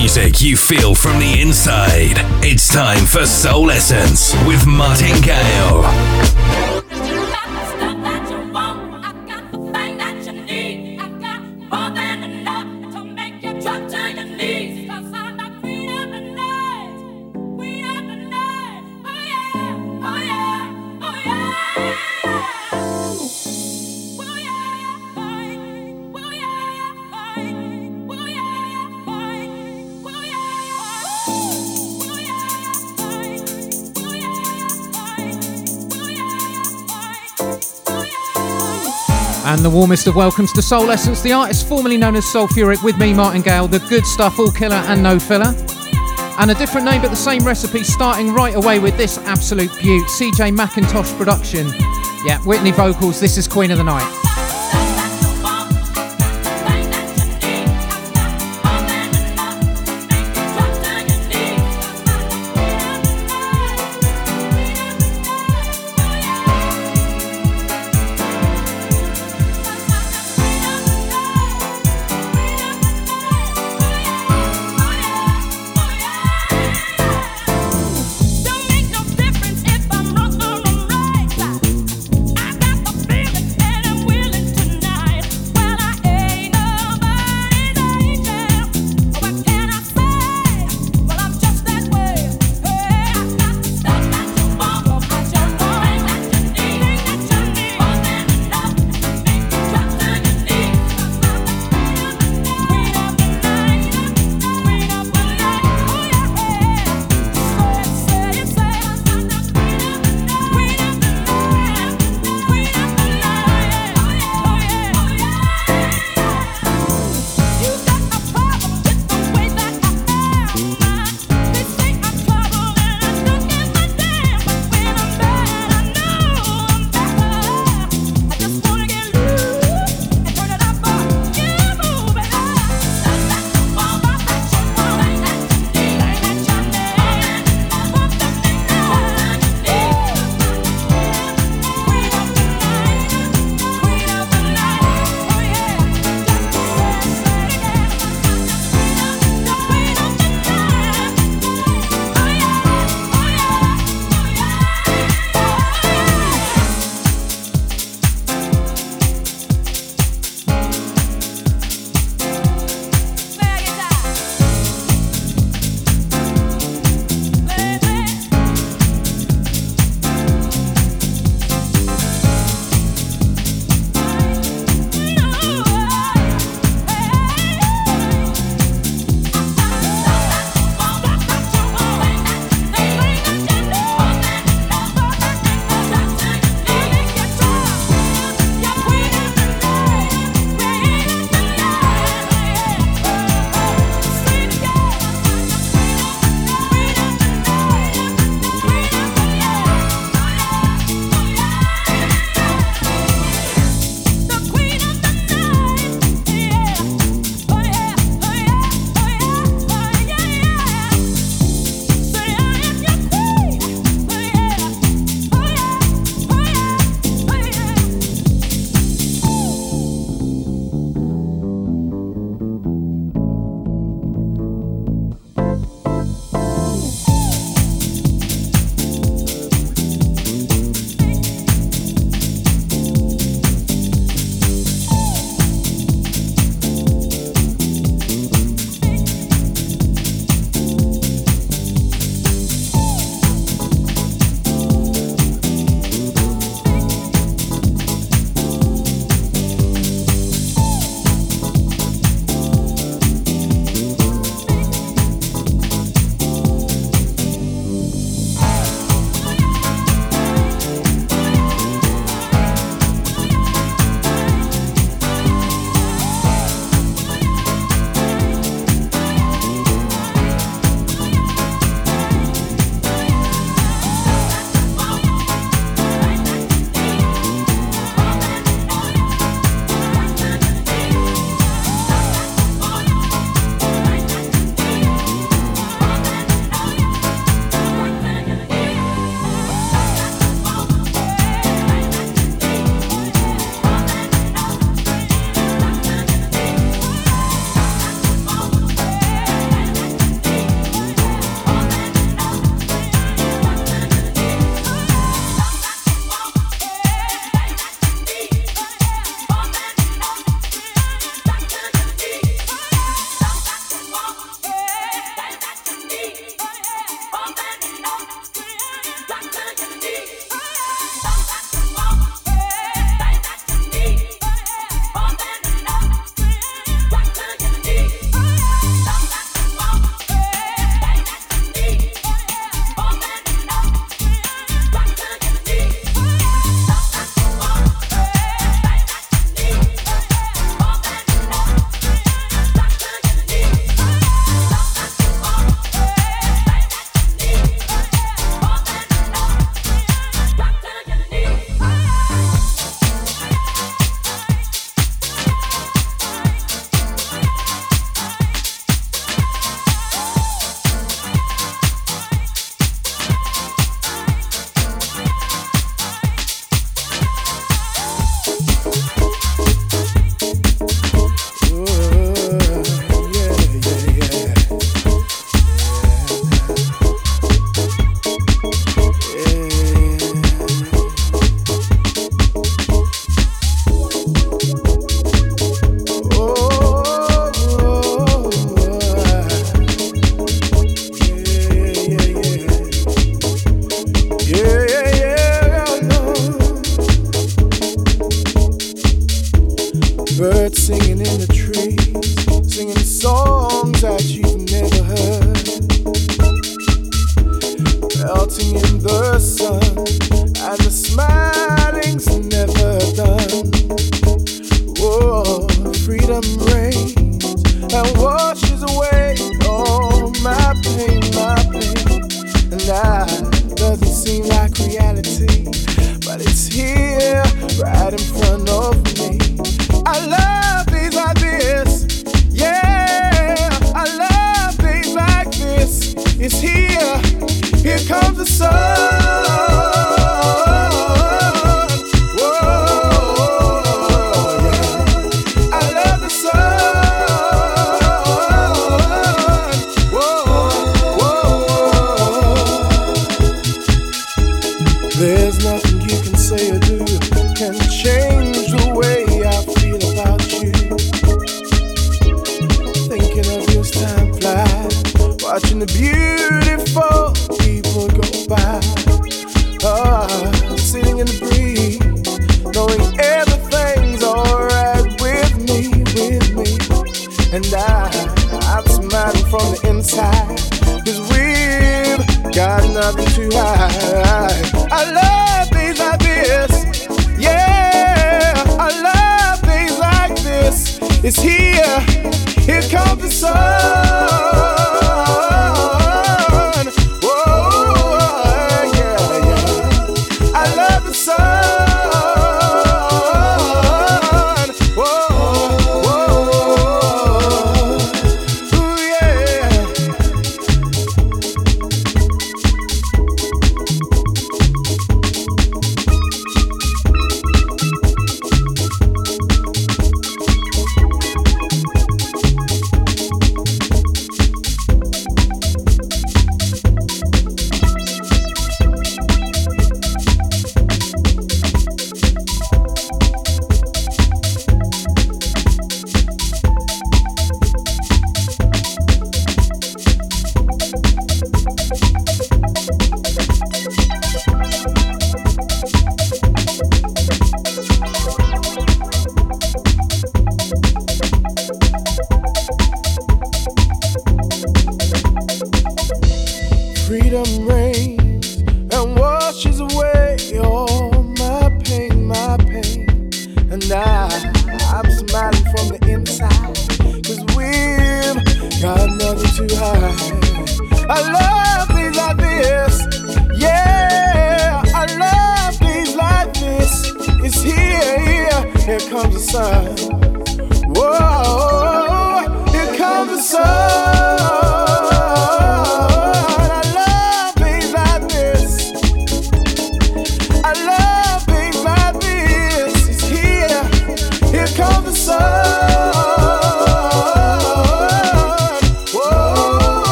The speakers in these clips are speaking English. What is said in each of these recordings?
music you feel from the inside. It's time for Soul Essence with Martin Gale. The warmest of welcomes to Soul Essence, the artist formerly known as Soulfuric, with me, Martin Gale, the good stuff, all killer and no filler. And a different name but the same recipe, starting right away with this absolute beaut, CJ Mackintosh production. Yeah, Whitney vocals, this is Queen of the Night.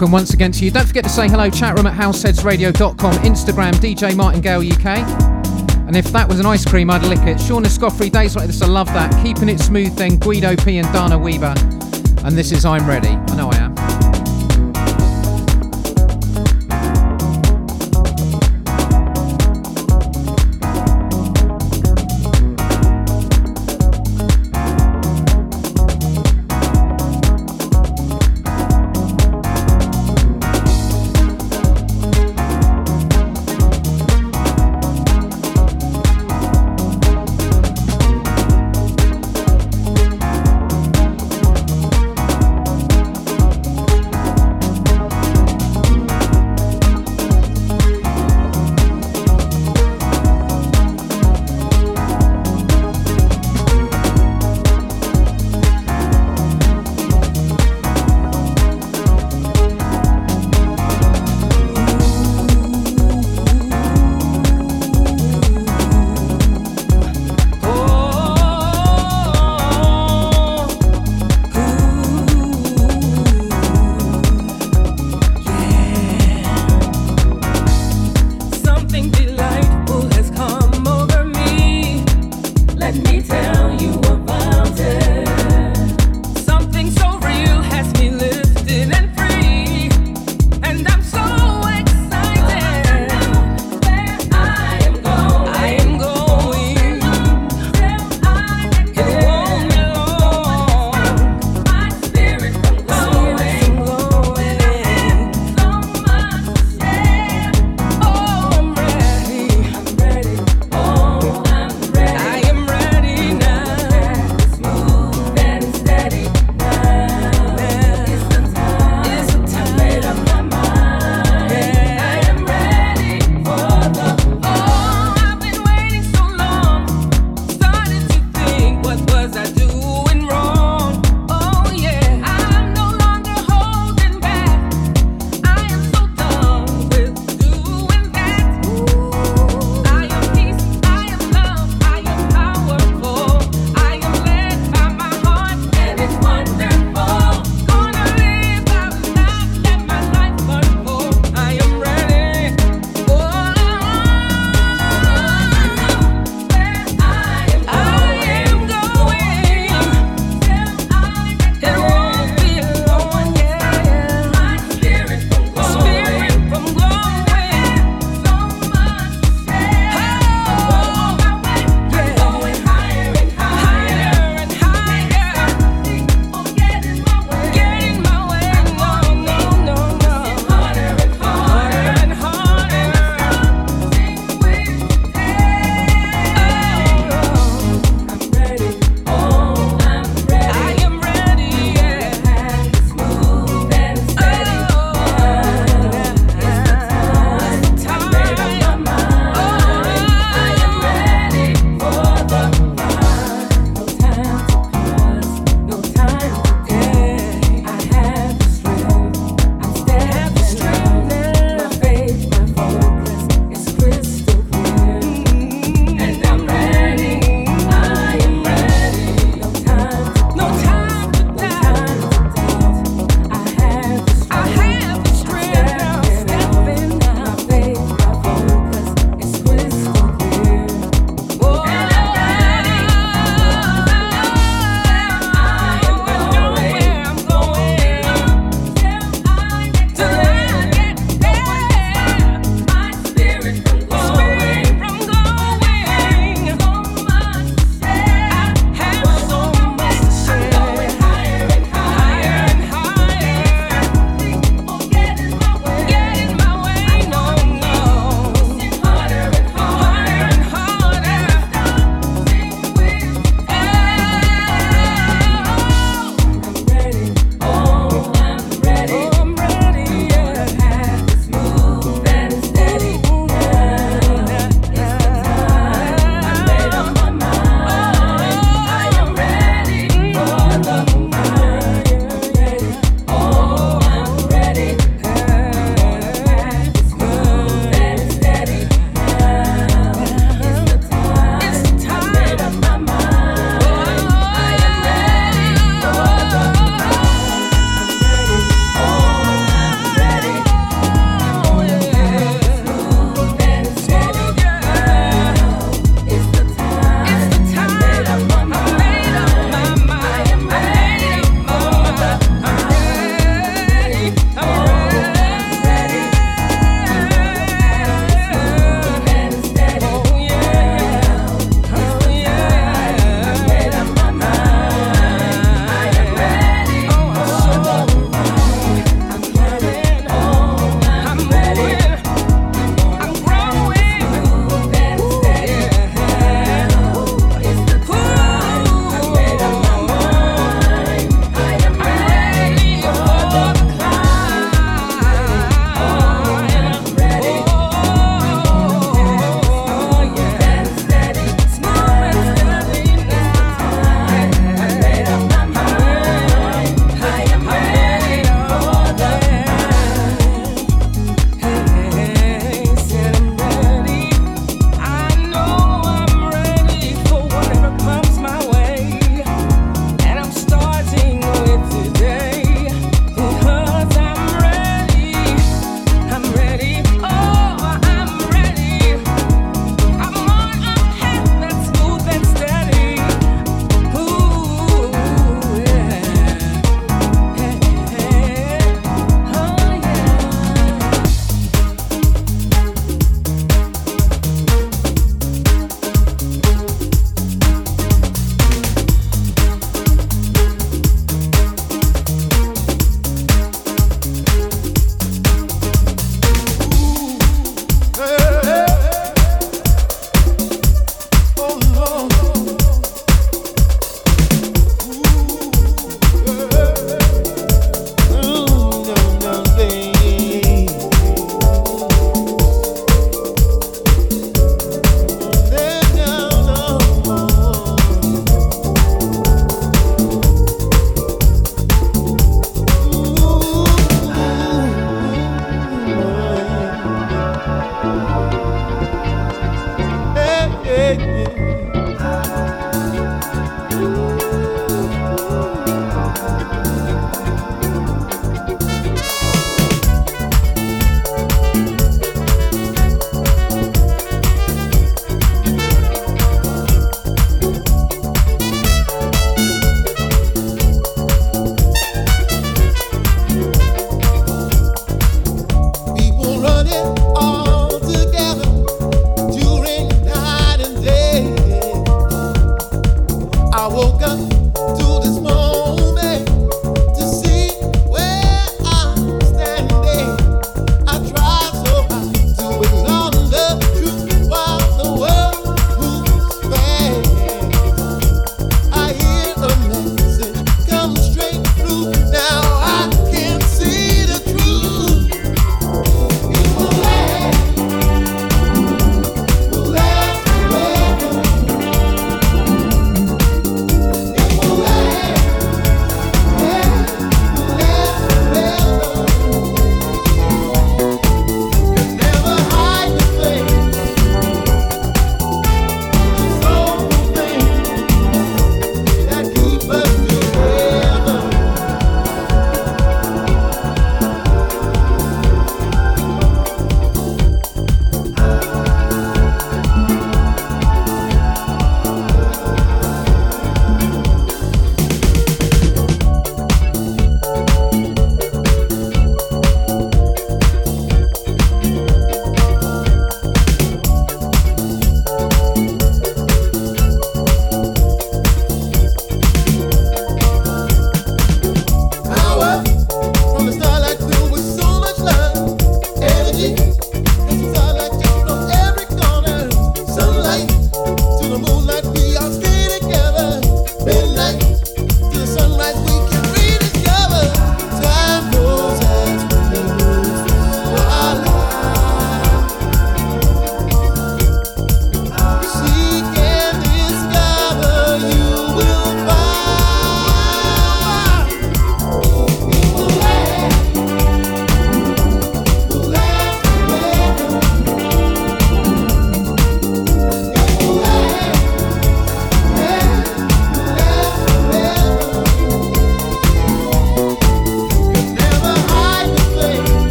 Welcome once again to you. Don't forget to say hello, chatroom at househeadsradio.com, Instagram, DJ Martingale UK. And if that was an ice cream, I'd lick it. Shaun Escoffery, days like this, I love that. Keeping it smooth then, Guido P and Dana Weaver. And this is I'm Ready. I know I am.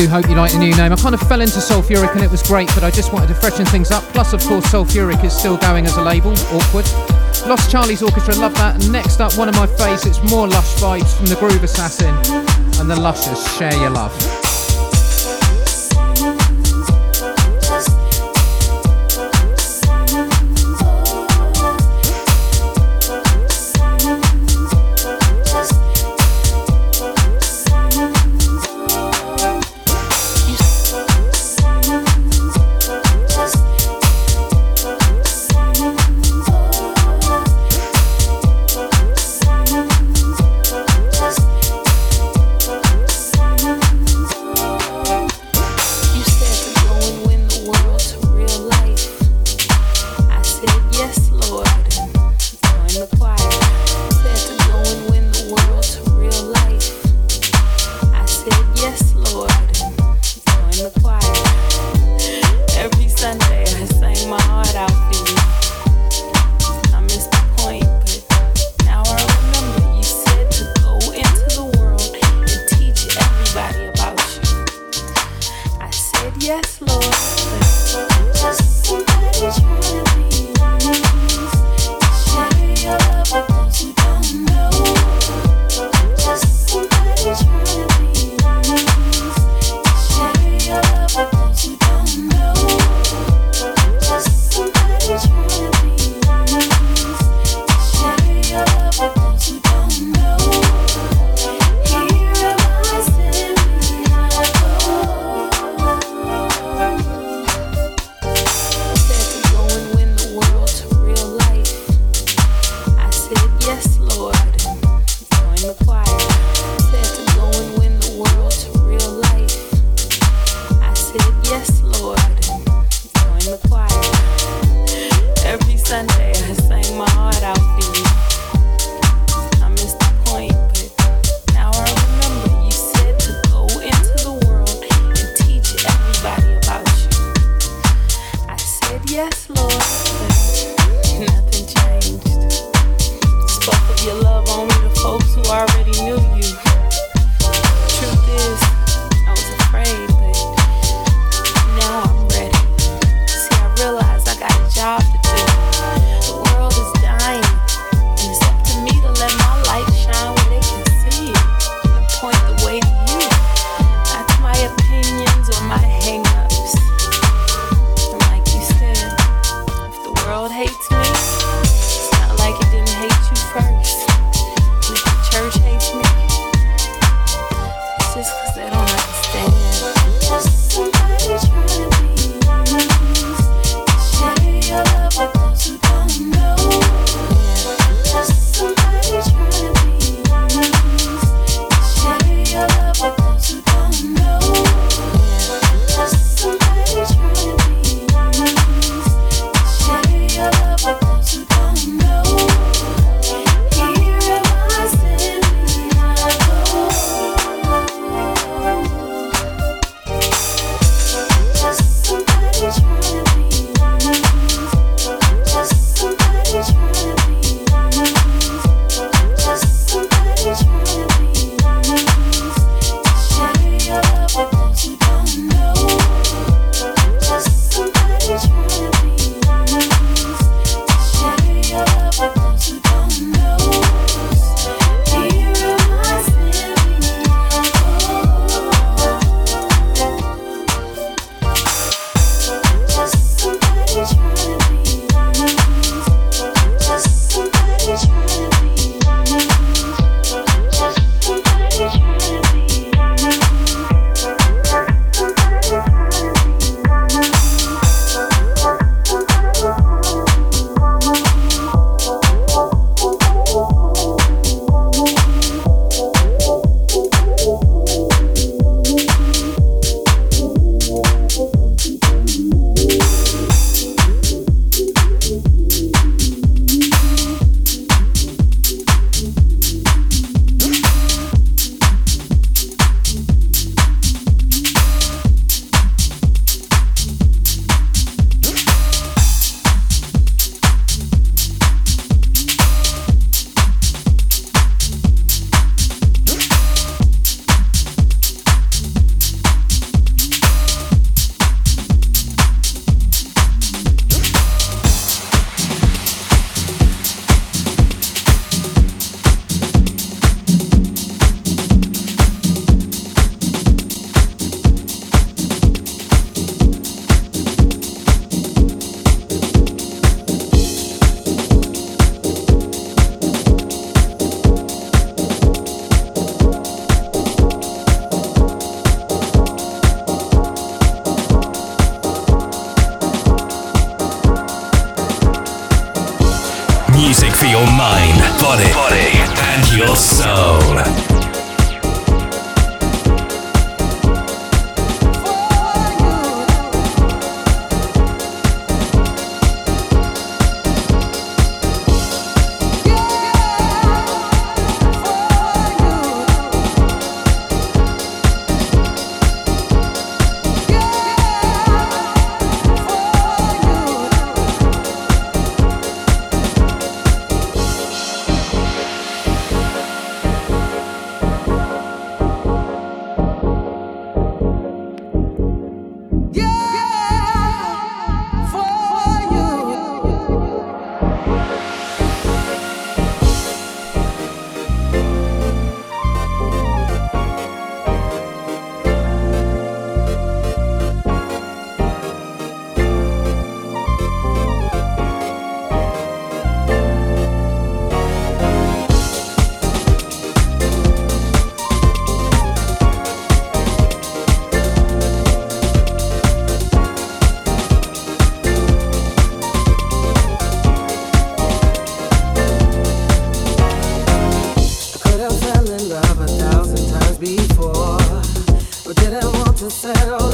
Do hope you like the new name. I kind of fell into Soulfuric and it was great, but I just wanted to freshen things up. Plus, of course, Soulfuric is still going as a label. Awkward. Lost Charlie's Orchestra, love that. Next up, one of my faves, it's more Lush vibes from the Groove Assassin and the Lushers. Share your love. yourself.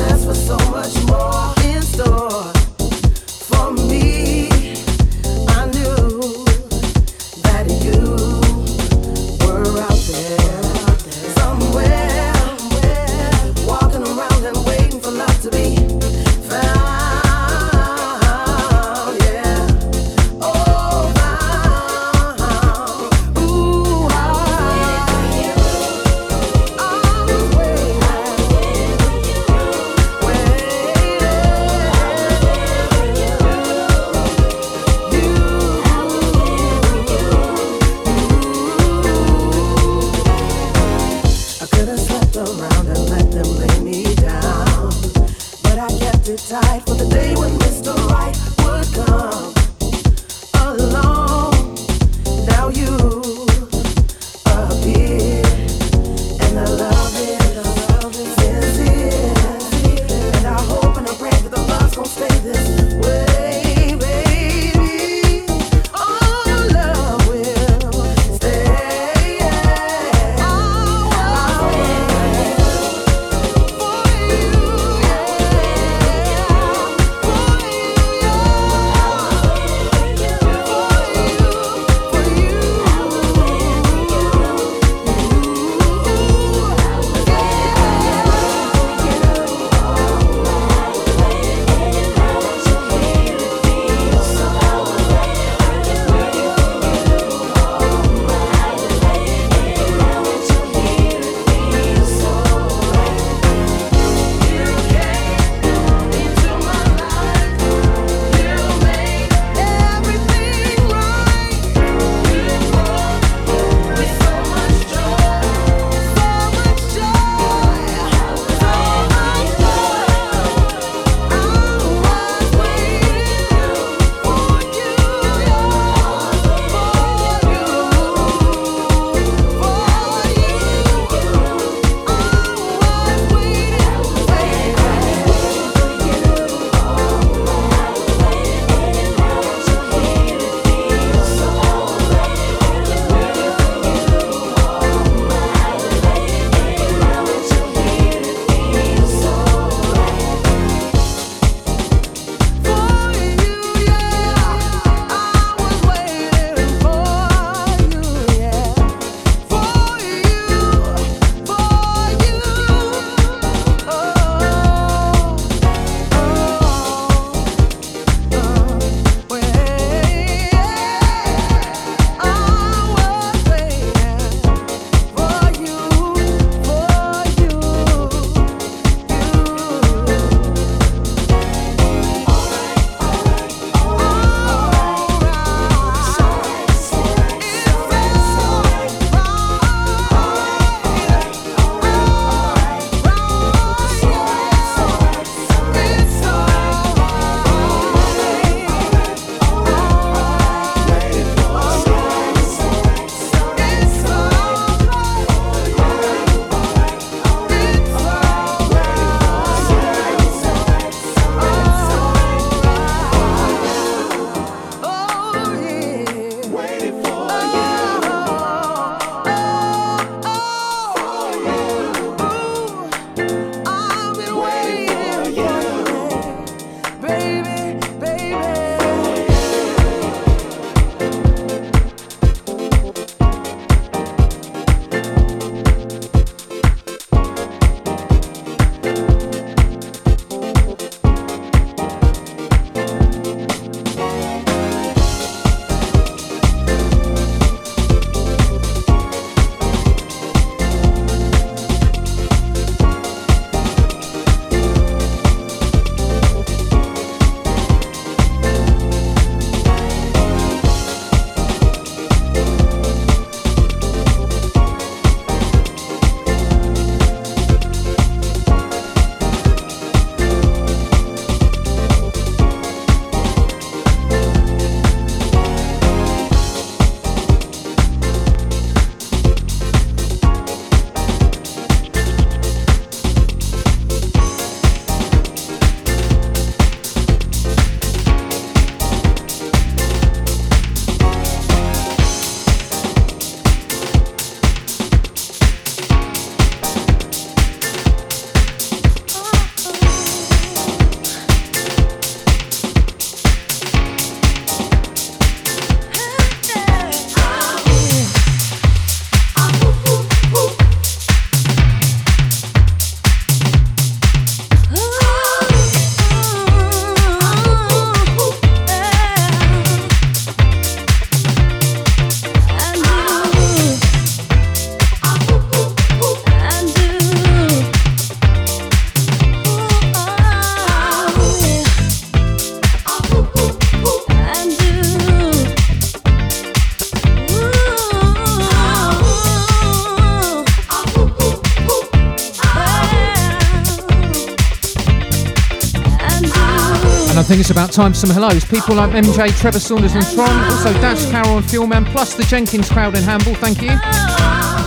Think it's about time for some hellos. People like MJ, Trevor Saunders and Tron, also Dash, Carol and Fuelman, plus the Jenkins crowd in Hamble, thank you.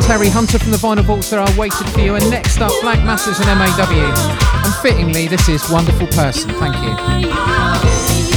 Terry Hunter from the Vinyl Vaults there, I waited for you. And next up, Black Masses and MAW. And fittingly, this is Wonderful Person, thank you.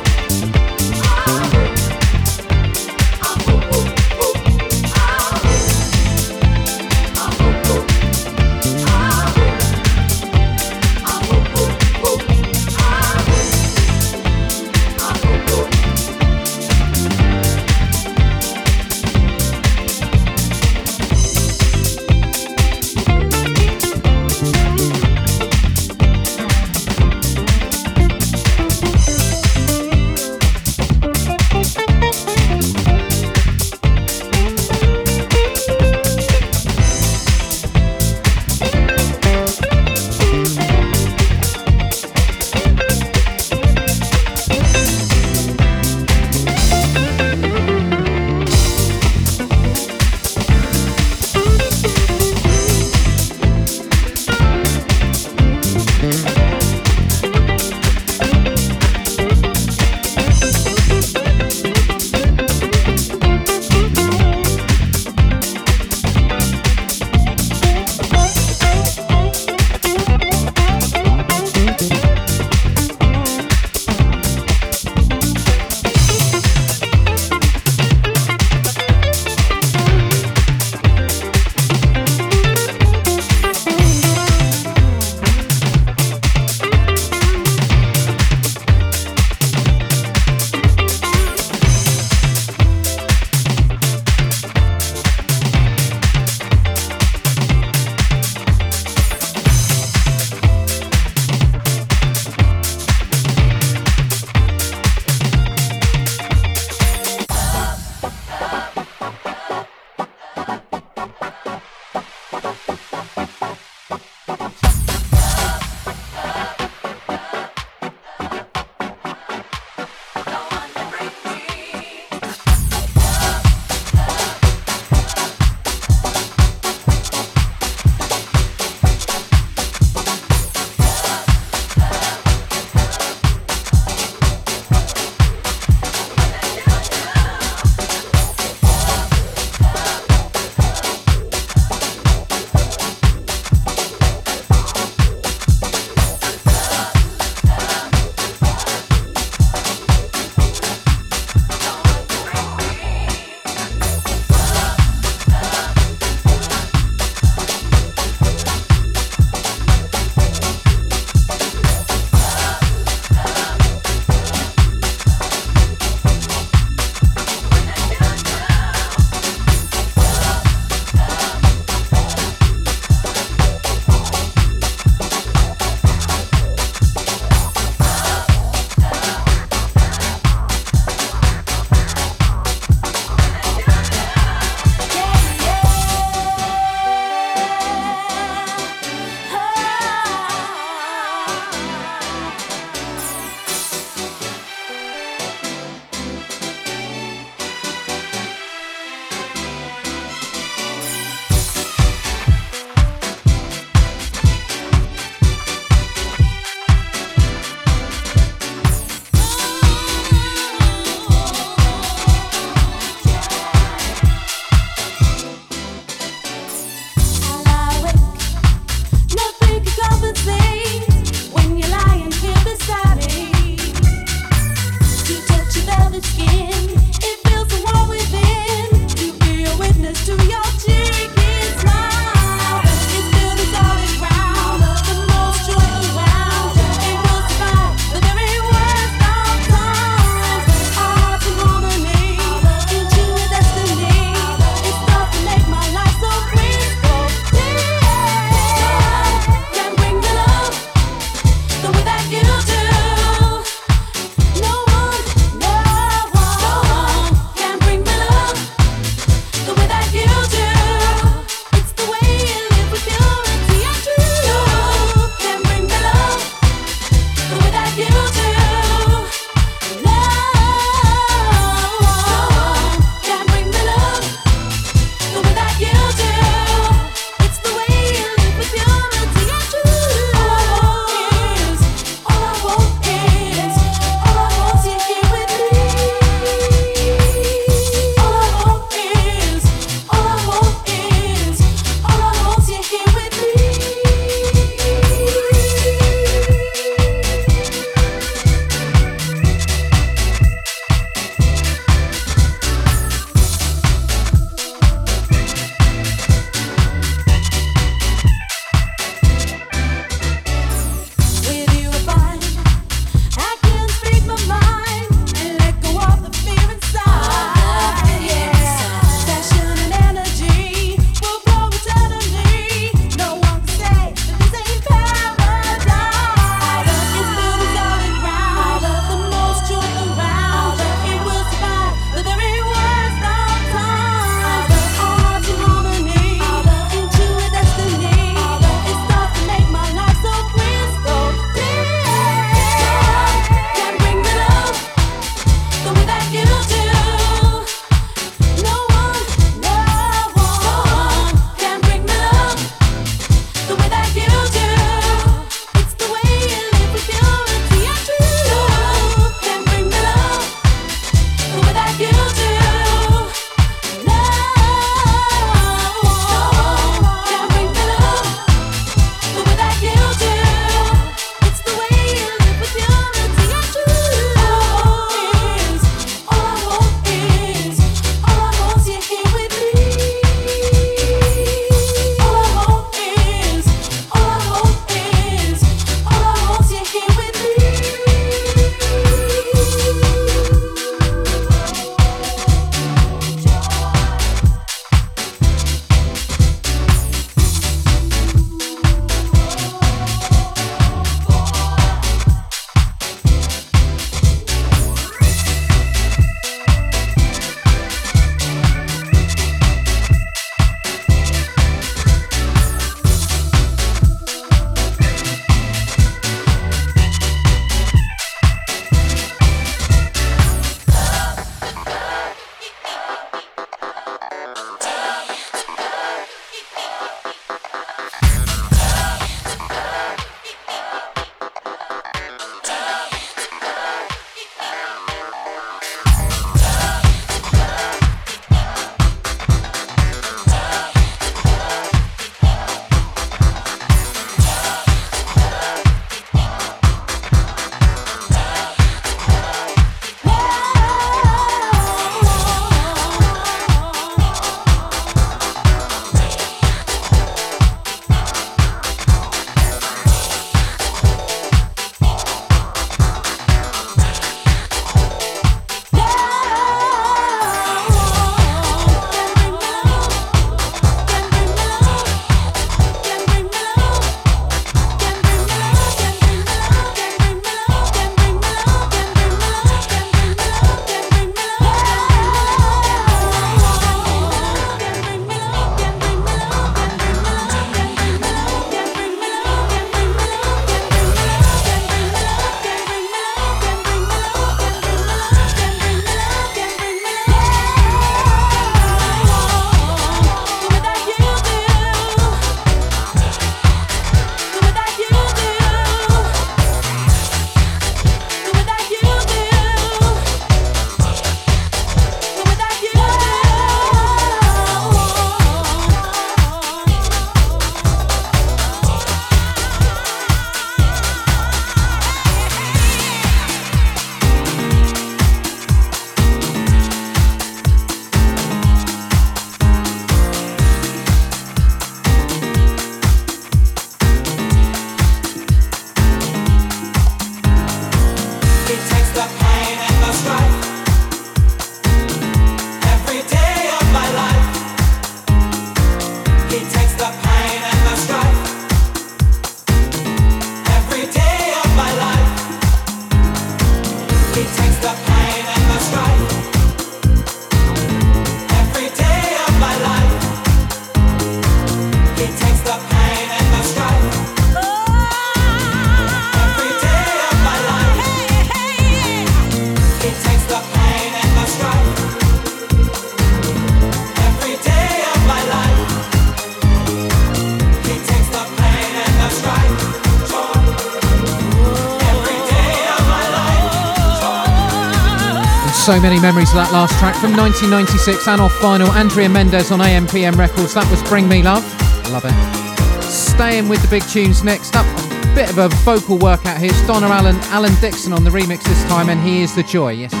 So many memories of that last track from 1996 and off final. Andrea Mendez on AMPM Records. That was Bring Me Love. Love it. Staying with the big tunes next up. A bit of a vocal workout here. It's Donna Allen, Alan Dixon on the remix this time, and he is the joy. Yes, he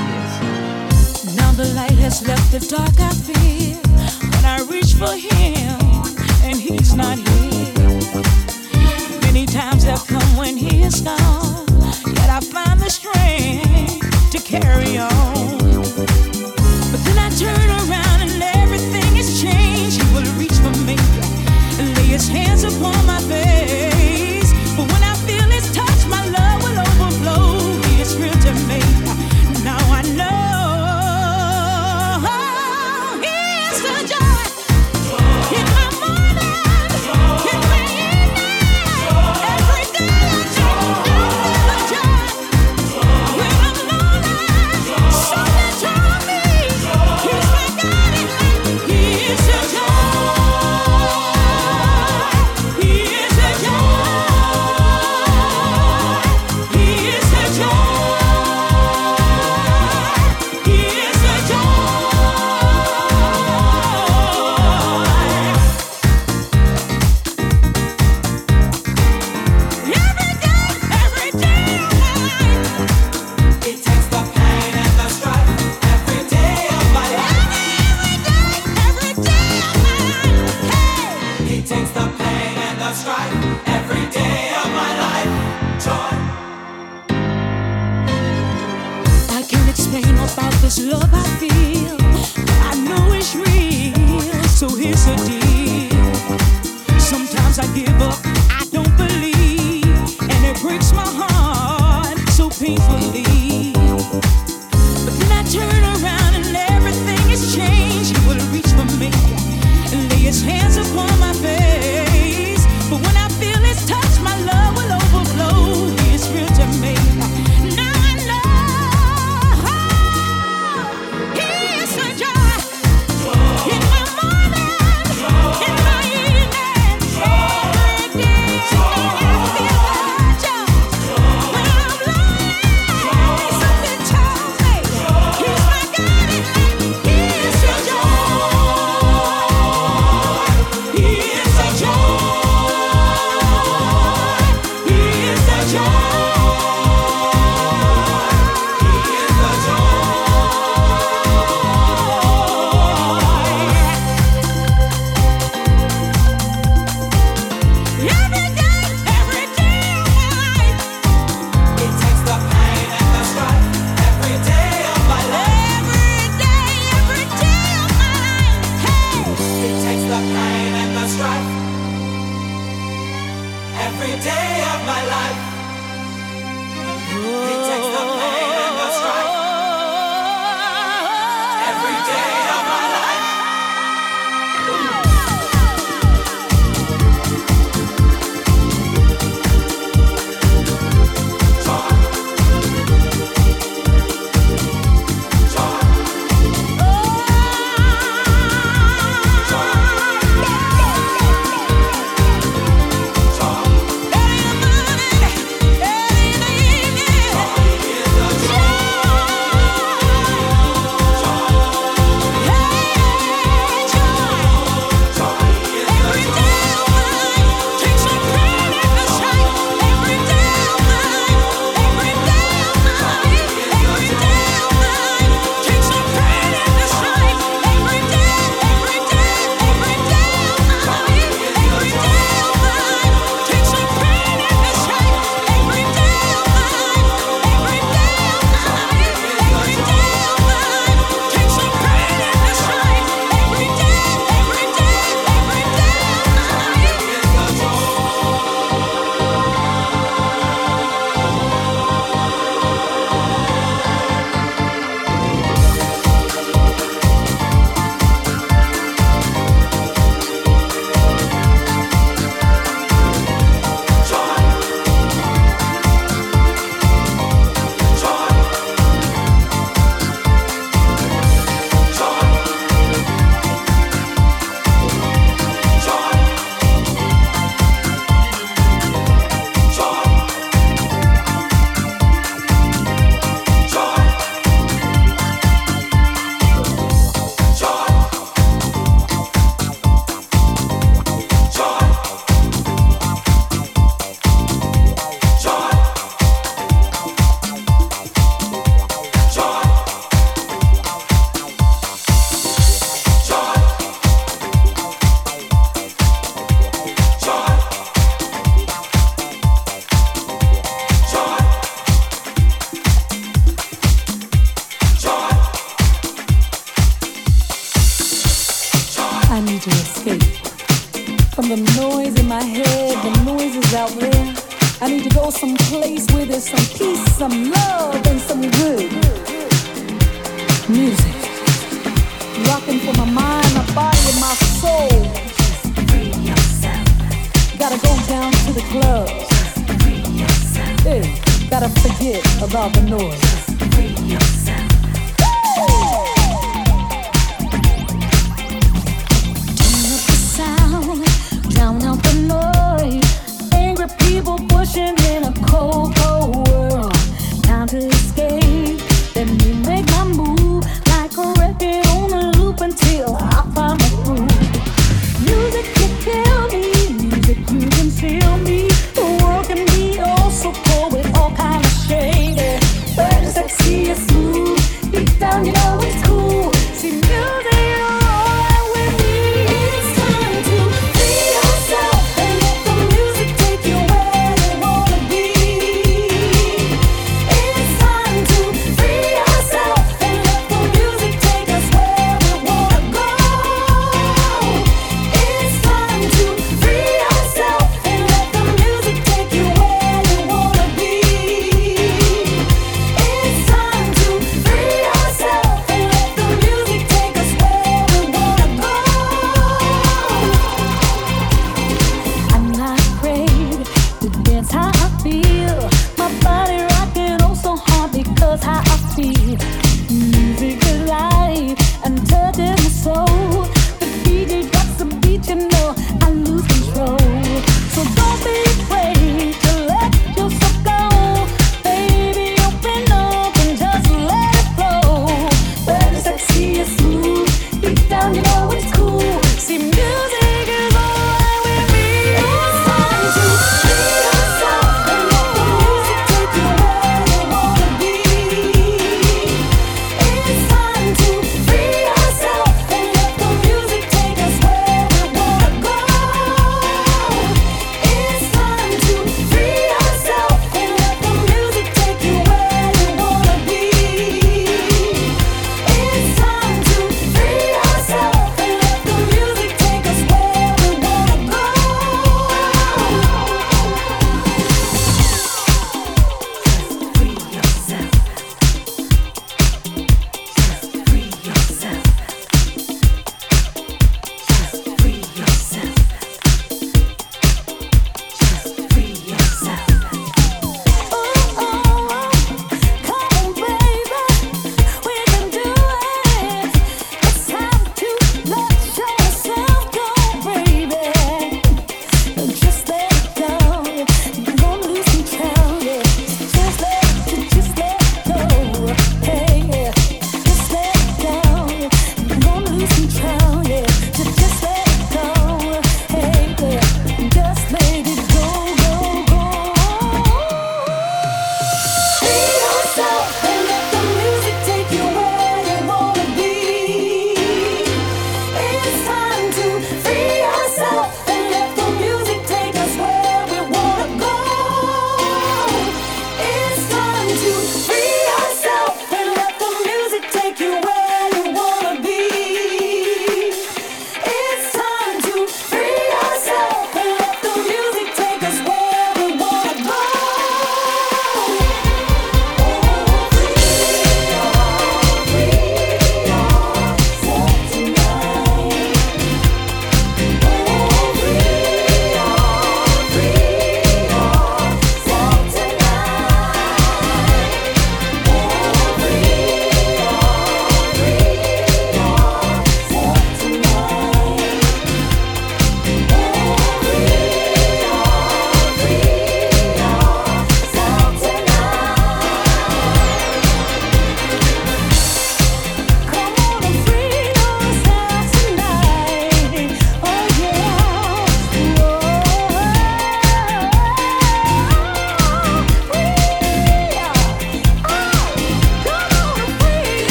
is. Now the light has left the dark. I feel when I reach for him, and he's not here. Many times have come when he is gone, love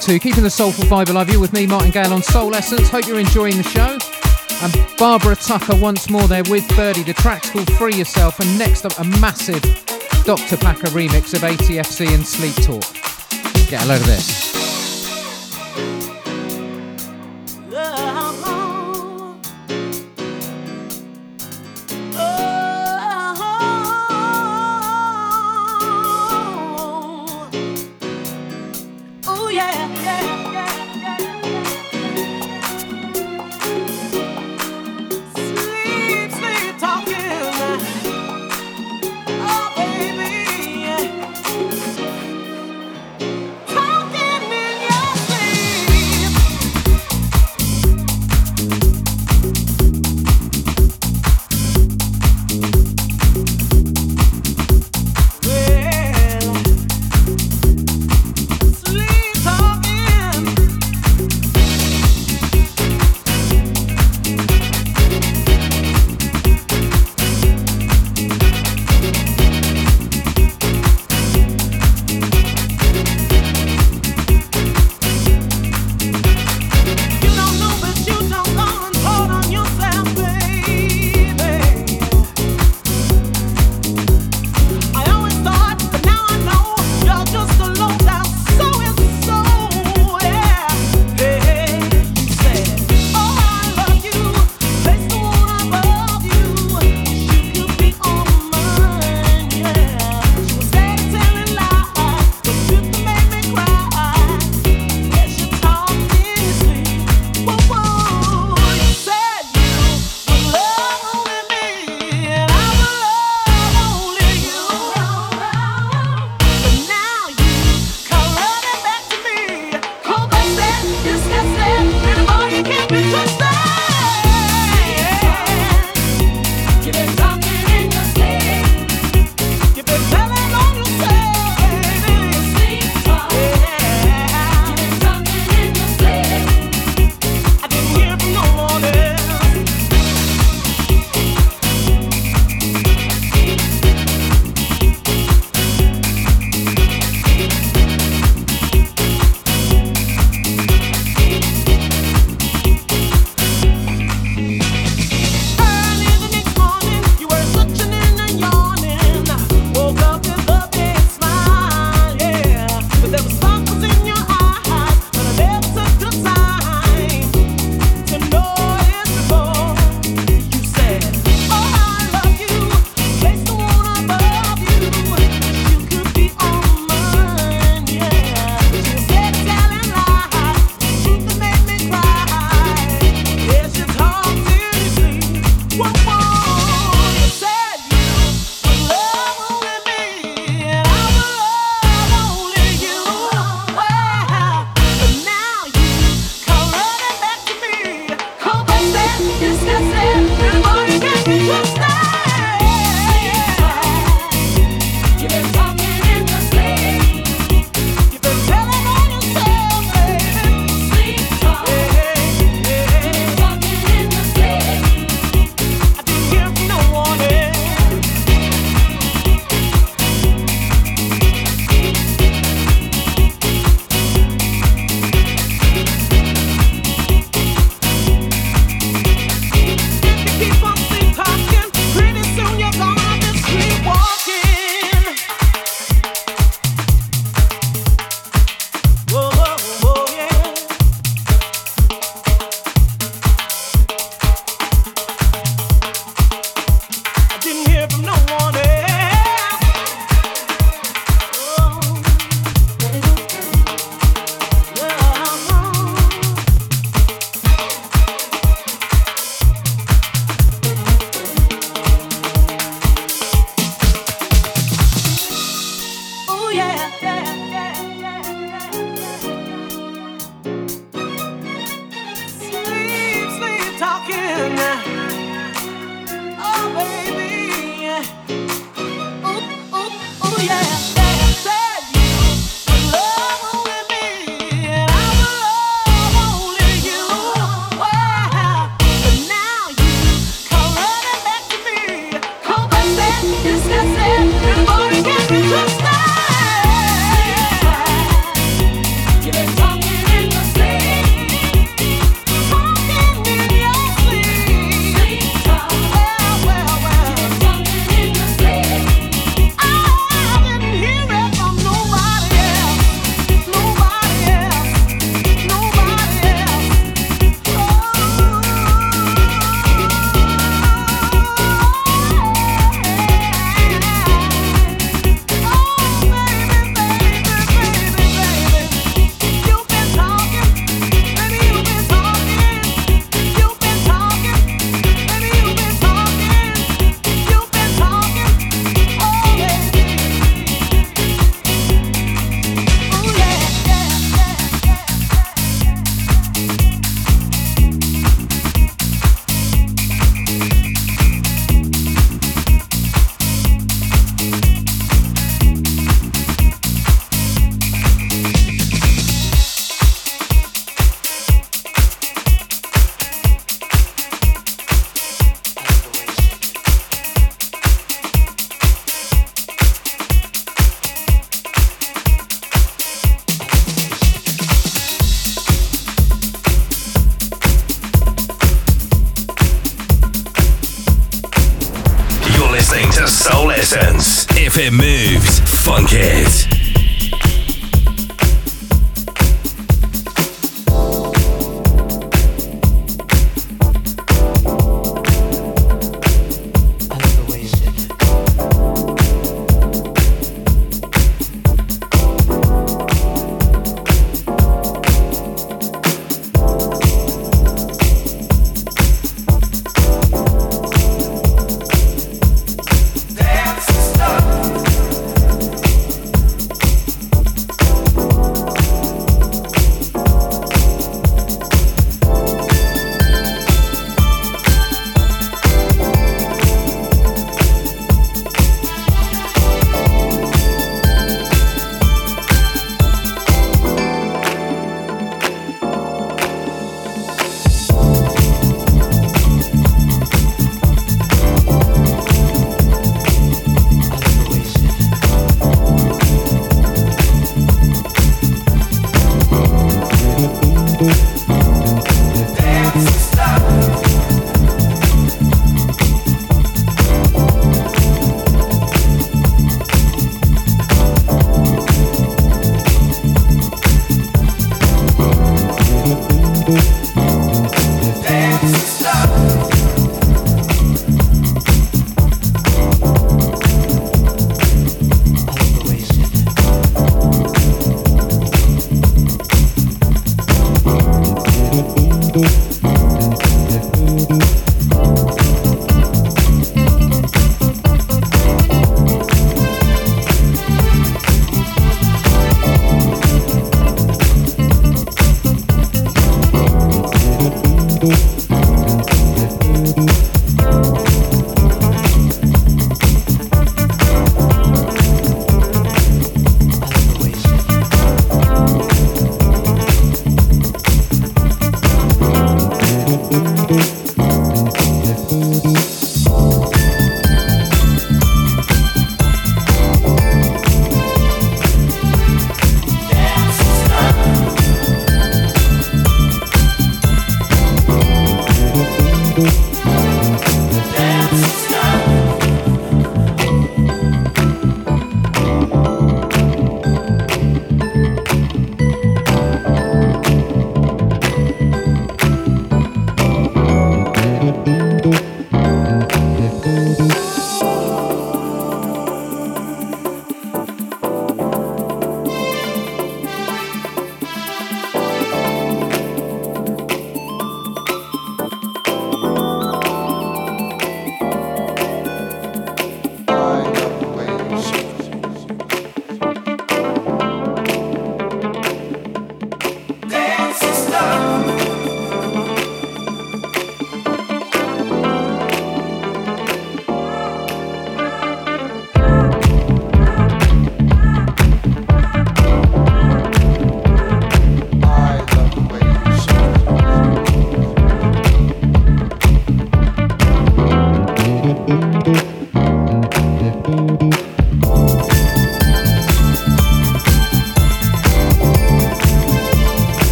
two. Keeping the soulful vibe alive. You with me, Martin Gale, on Soul Essence. Hope you're enjoying the show. And Barbara Tucker once more there with Birdie. The track's called Free Yourself. And next up, a massive Dr. Packer remix of ATFC and Sleep Talk. Get a load of this.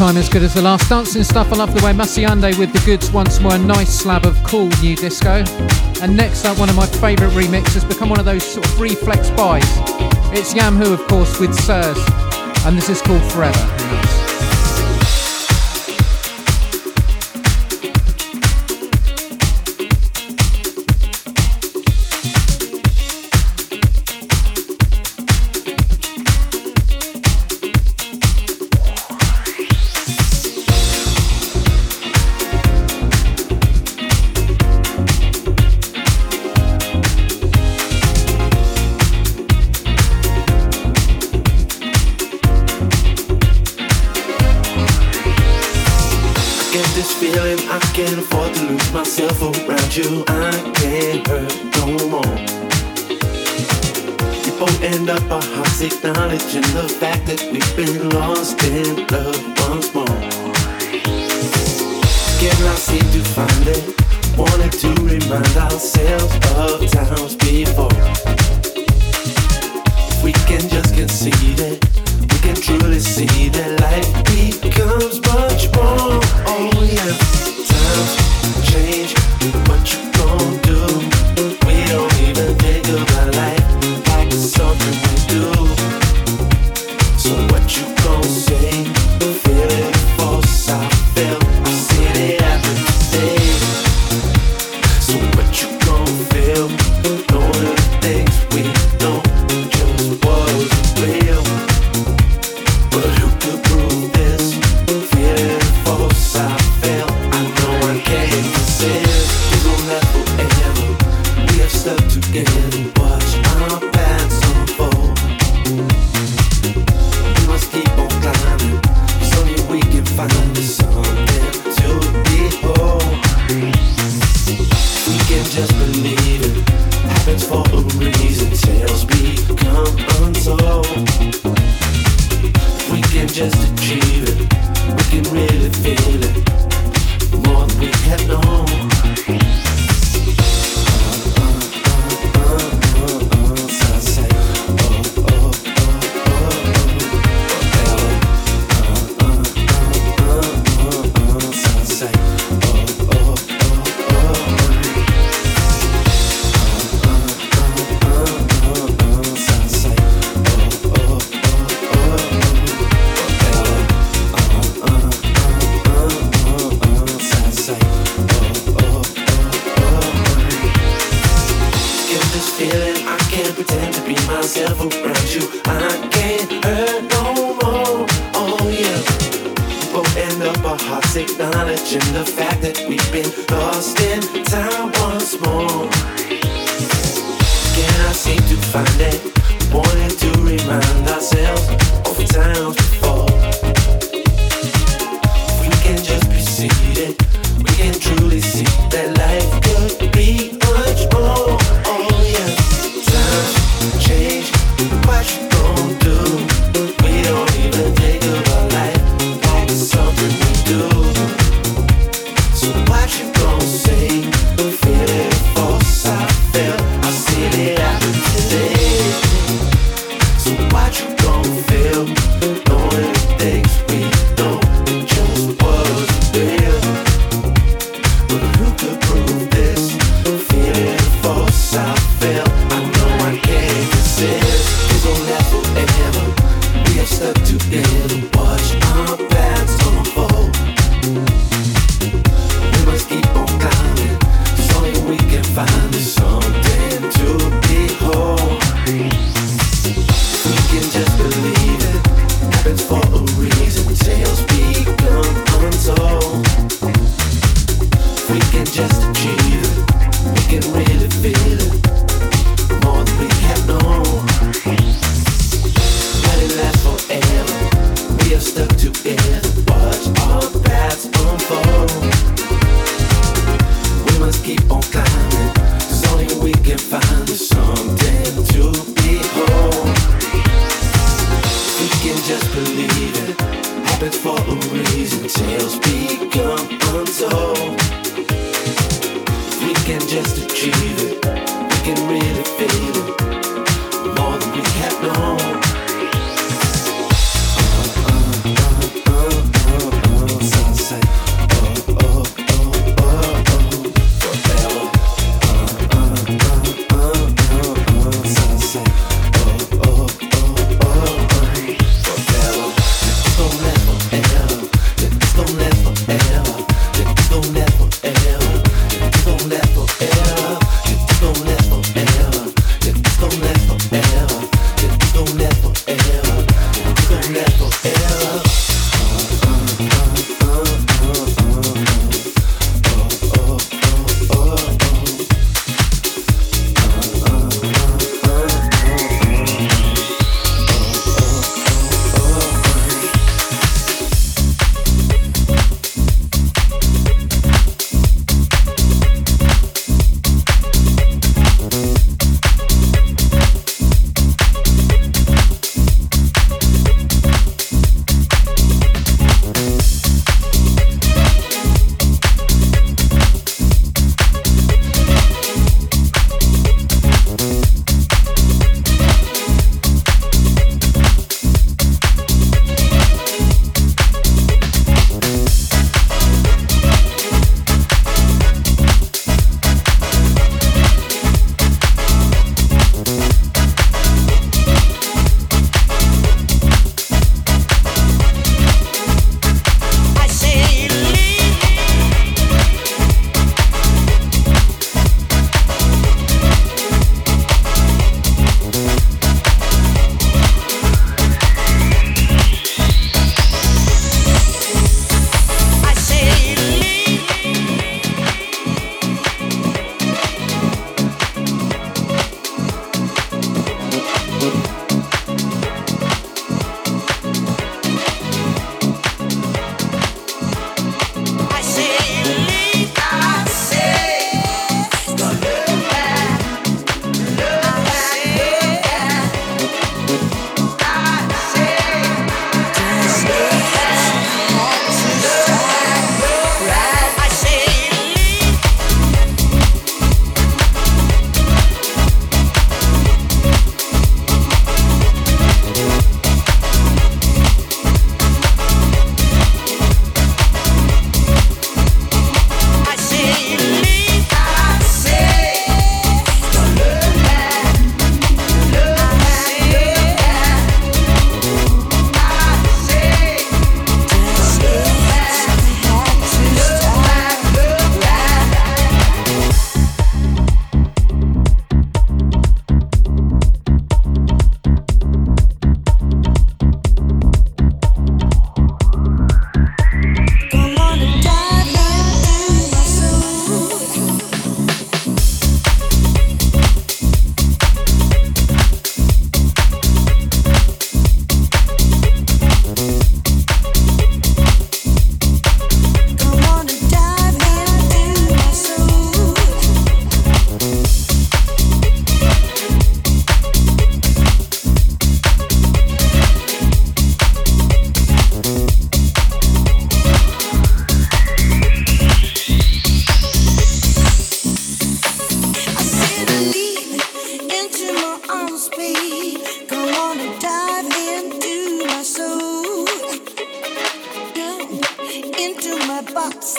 Time as good as the last. Dancing stuff, I love the way Masiande with the goods once more. A nice slab of cool new disco. And next up, one of my favourite remixes, become one of those sort of reflex buys. It's Yam Who, of course, with Sirs. And this is called Forever.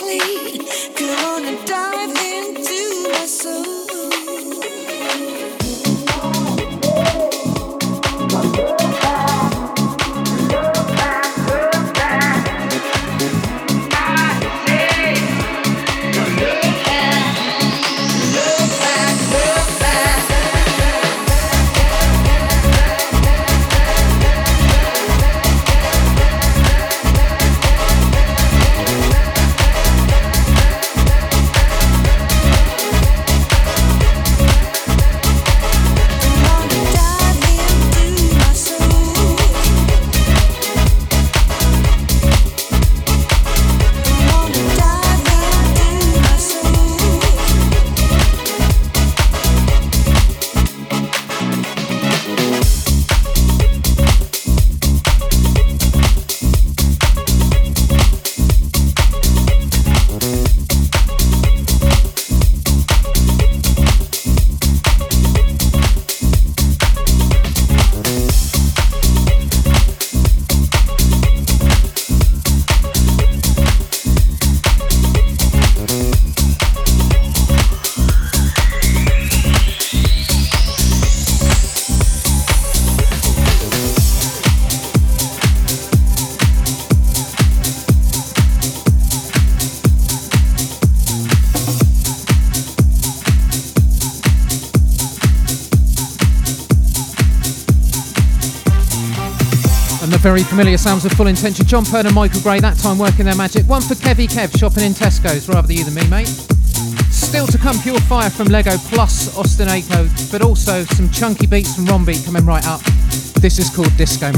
quickly. Very familiar sounds of Full Intention. Jon Pearn and Michael Gray, that time working their magic. One for Kevy Kev, shopping in Tesco's, rather you than me, mate. Still to come, Pure Fire from Lego, plus Austin Echo, but also some chunky beats from Rombeat coming right up. This is called Disco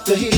Moods.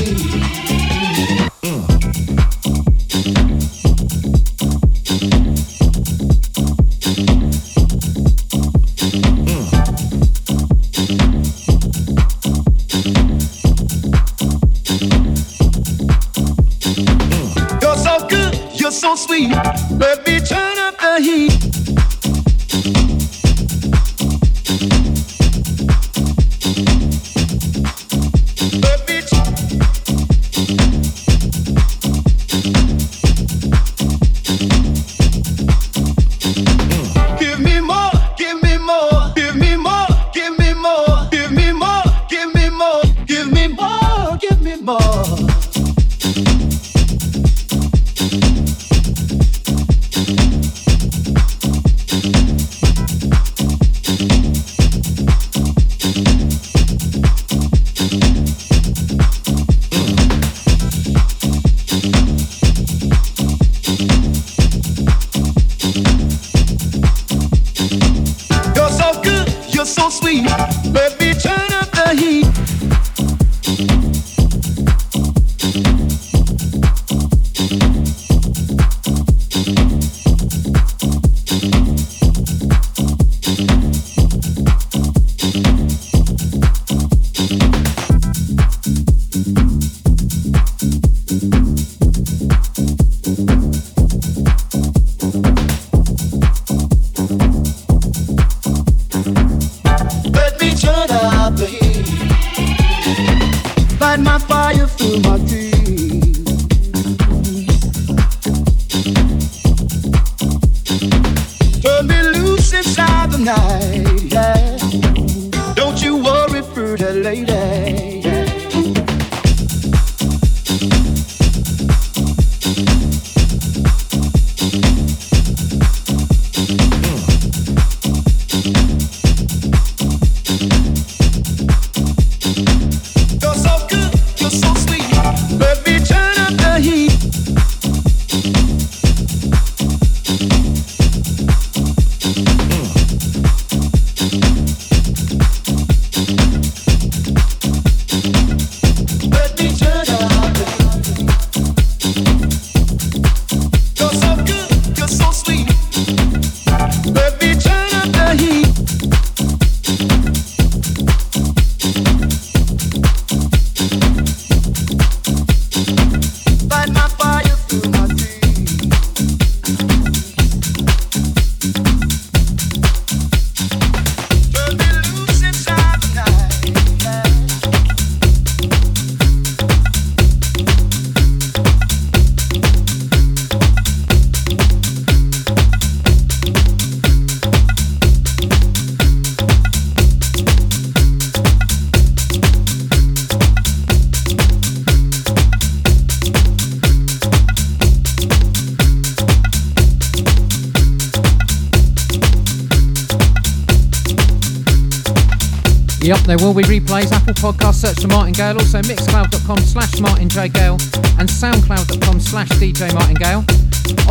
There will be replays, Apple Podcast, search for Martin Gale, also mixcloud.com slash Martin J. Gale and soundcloud.com slash DJ Martin Gale.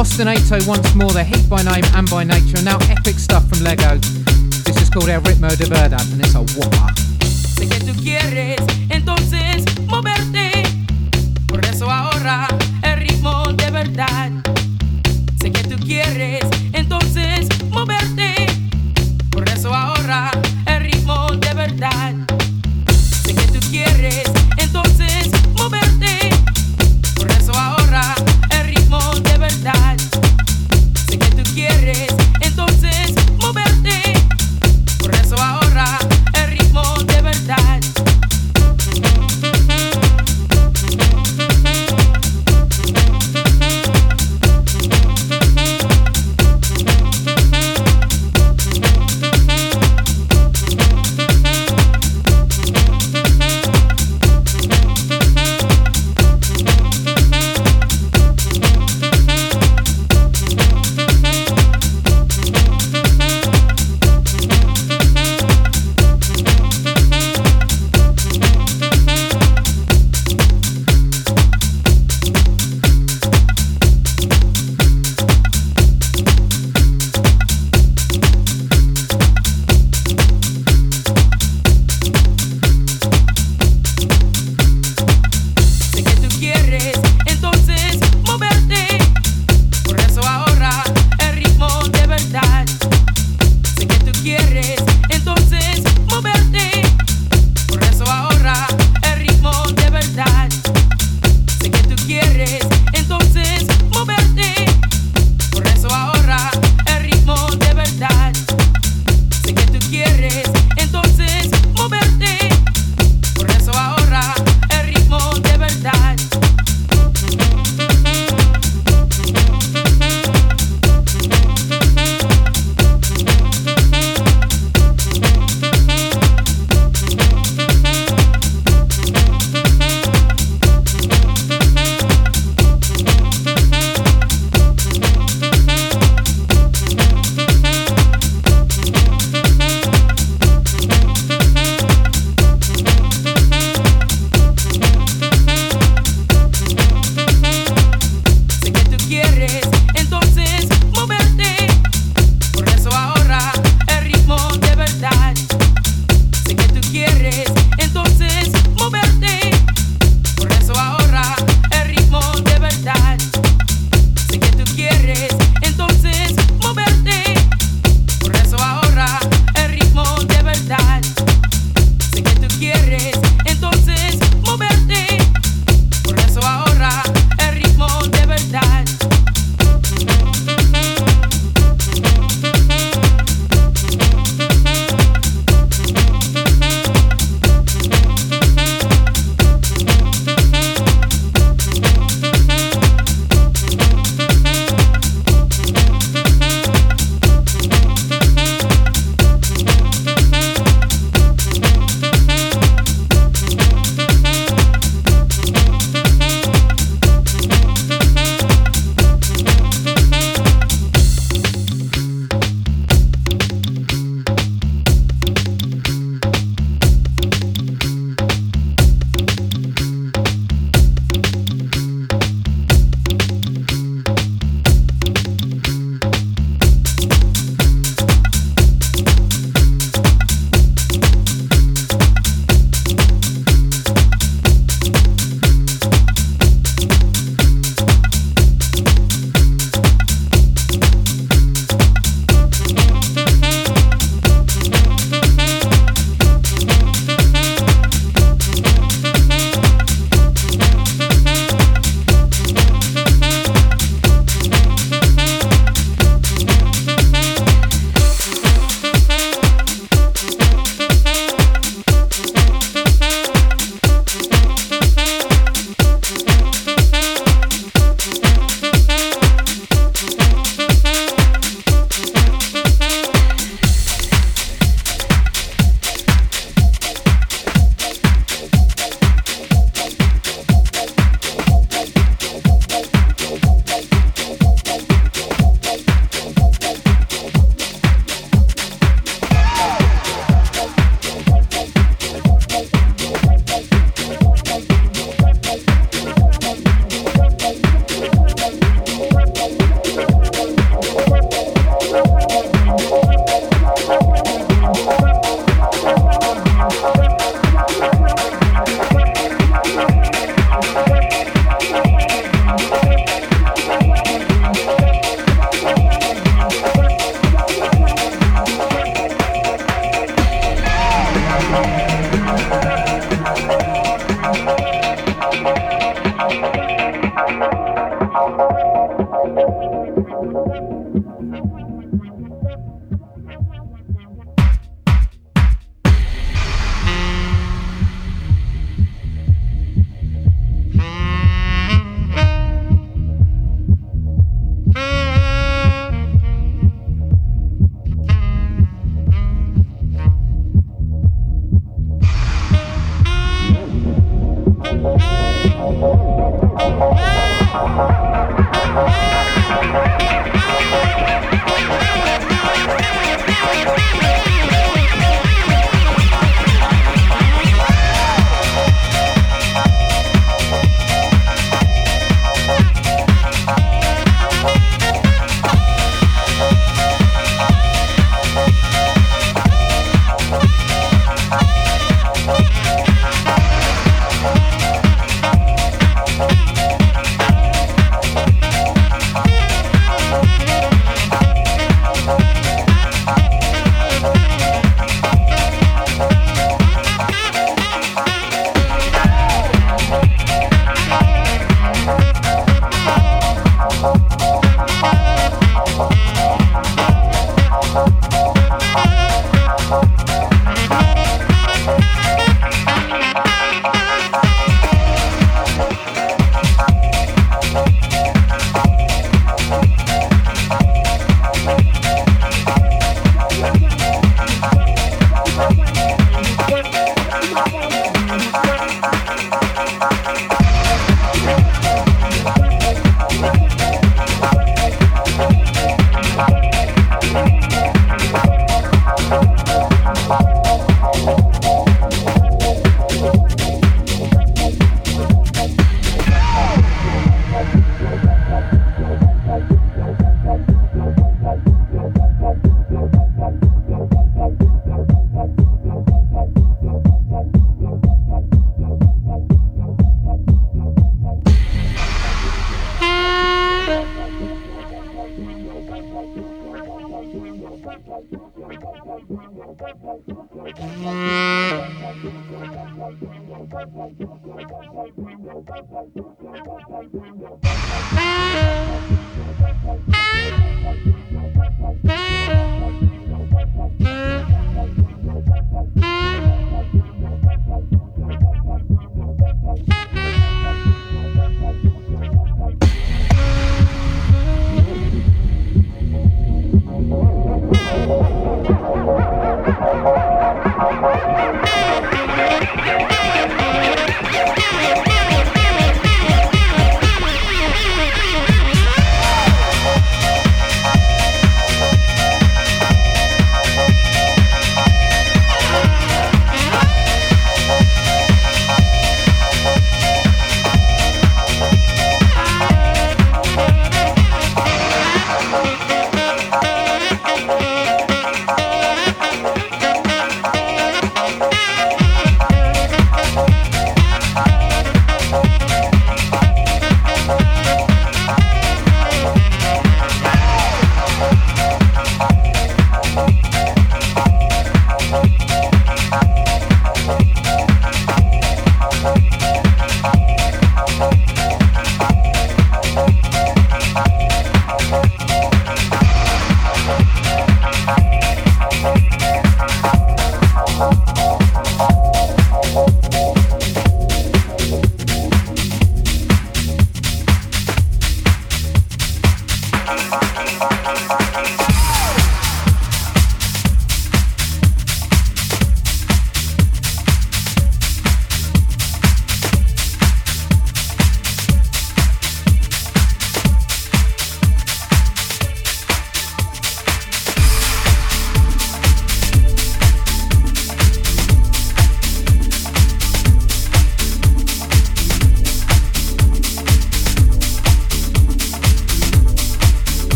Ostinato oh once more, they're hit by name and by nature, and now epic stuff from Lego. This is called El Ritmo de Verdad, and it's a whopper.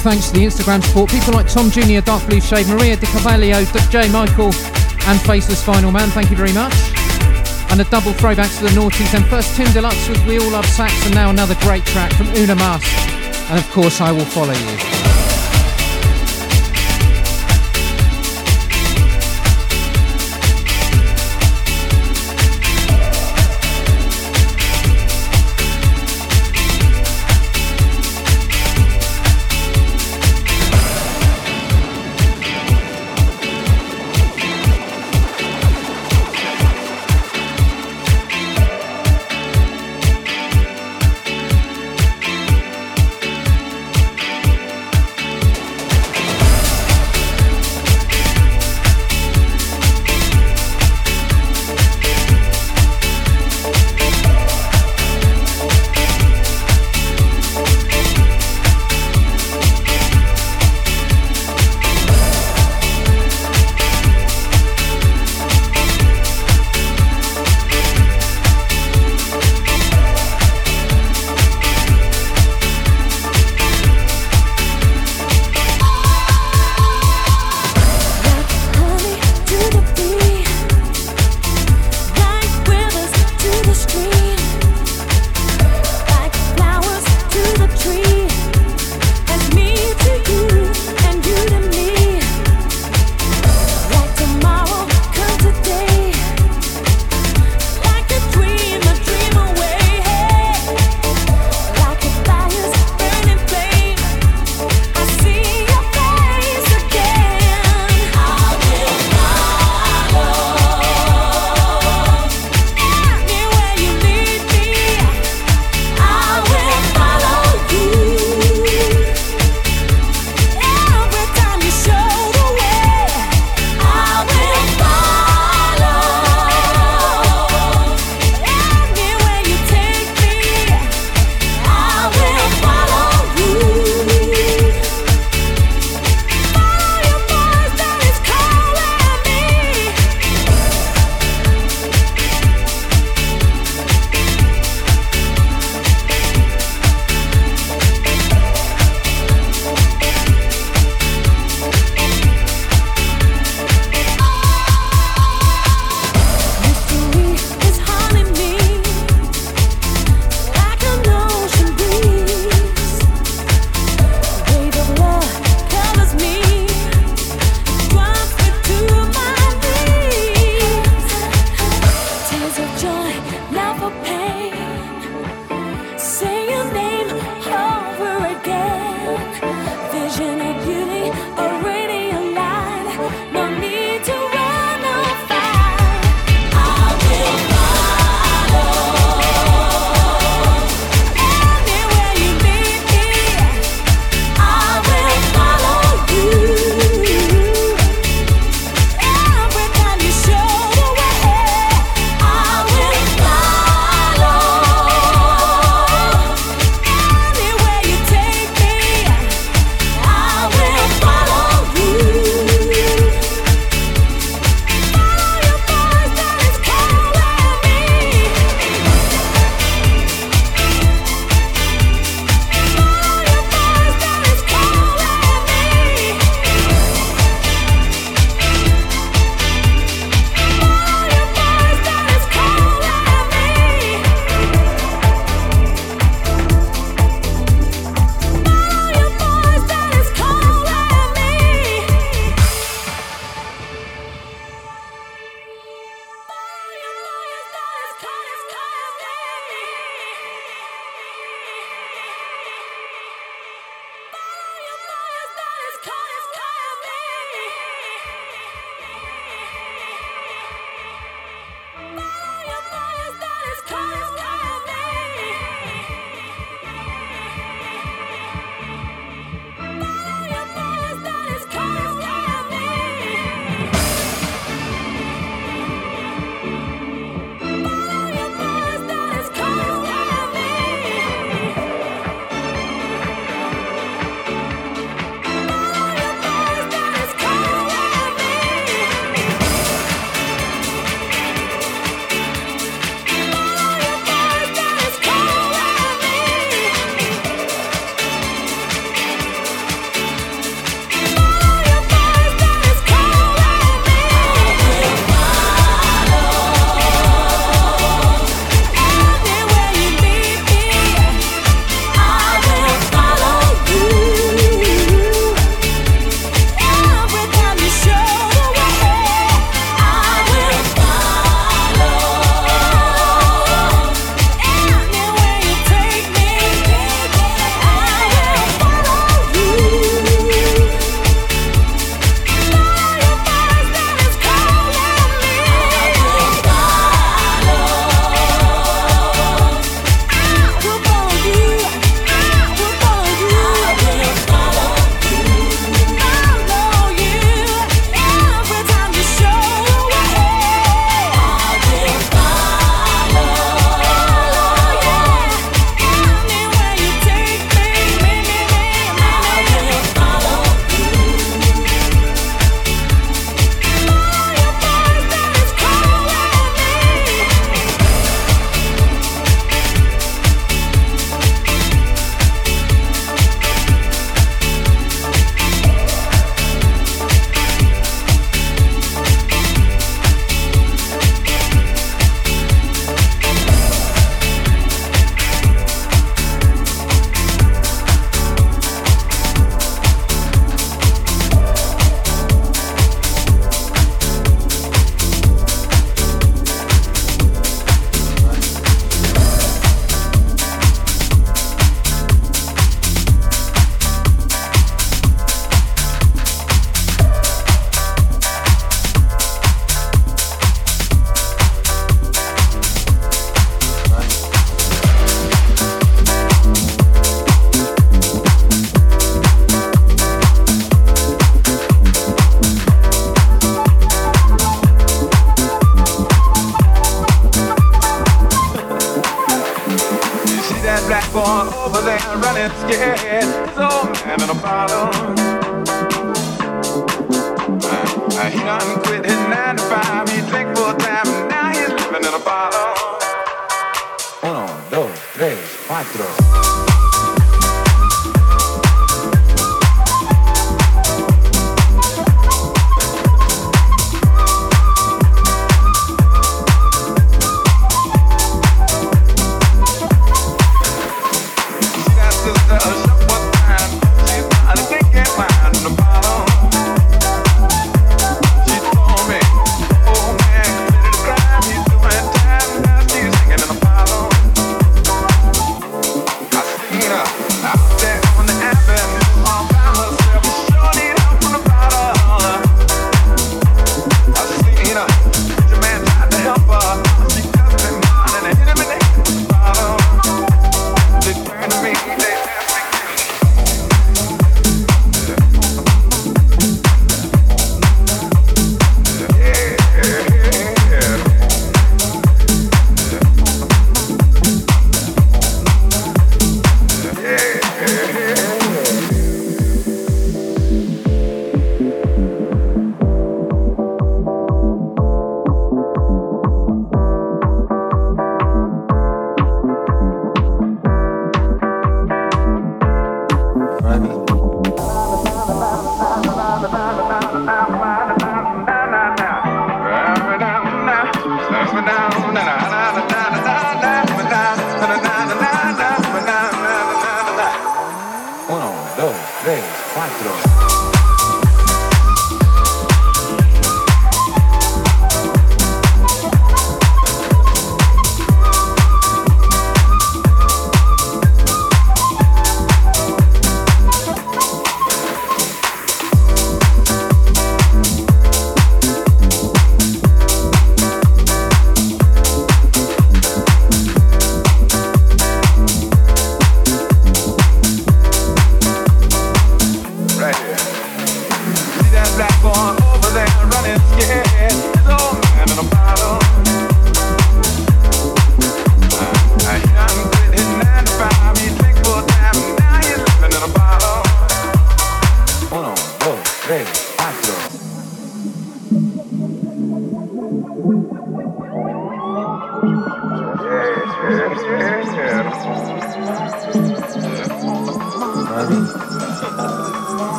Thanks to the Instagram support. People like Tom Jr., Dark Blue Shade, Maria Di Cavalio, J. Michael, and Faceless Final Man. Thank you very much. And a double throwback to the noughties. And first Tim Deluxe with We All Love Sax, and now another great track from Una Mas. And of course, I will follow you.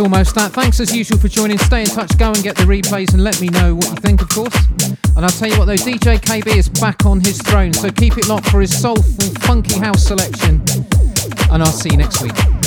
Almost that. Thanks as usual for joining. Stay in touch, go and get the replays and let me know what you think, of course. And I'll tell you what though, DJ KB is back on his throne, so keep it locked for his soulful, funky house selection. And I'll see you next week.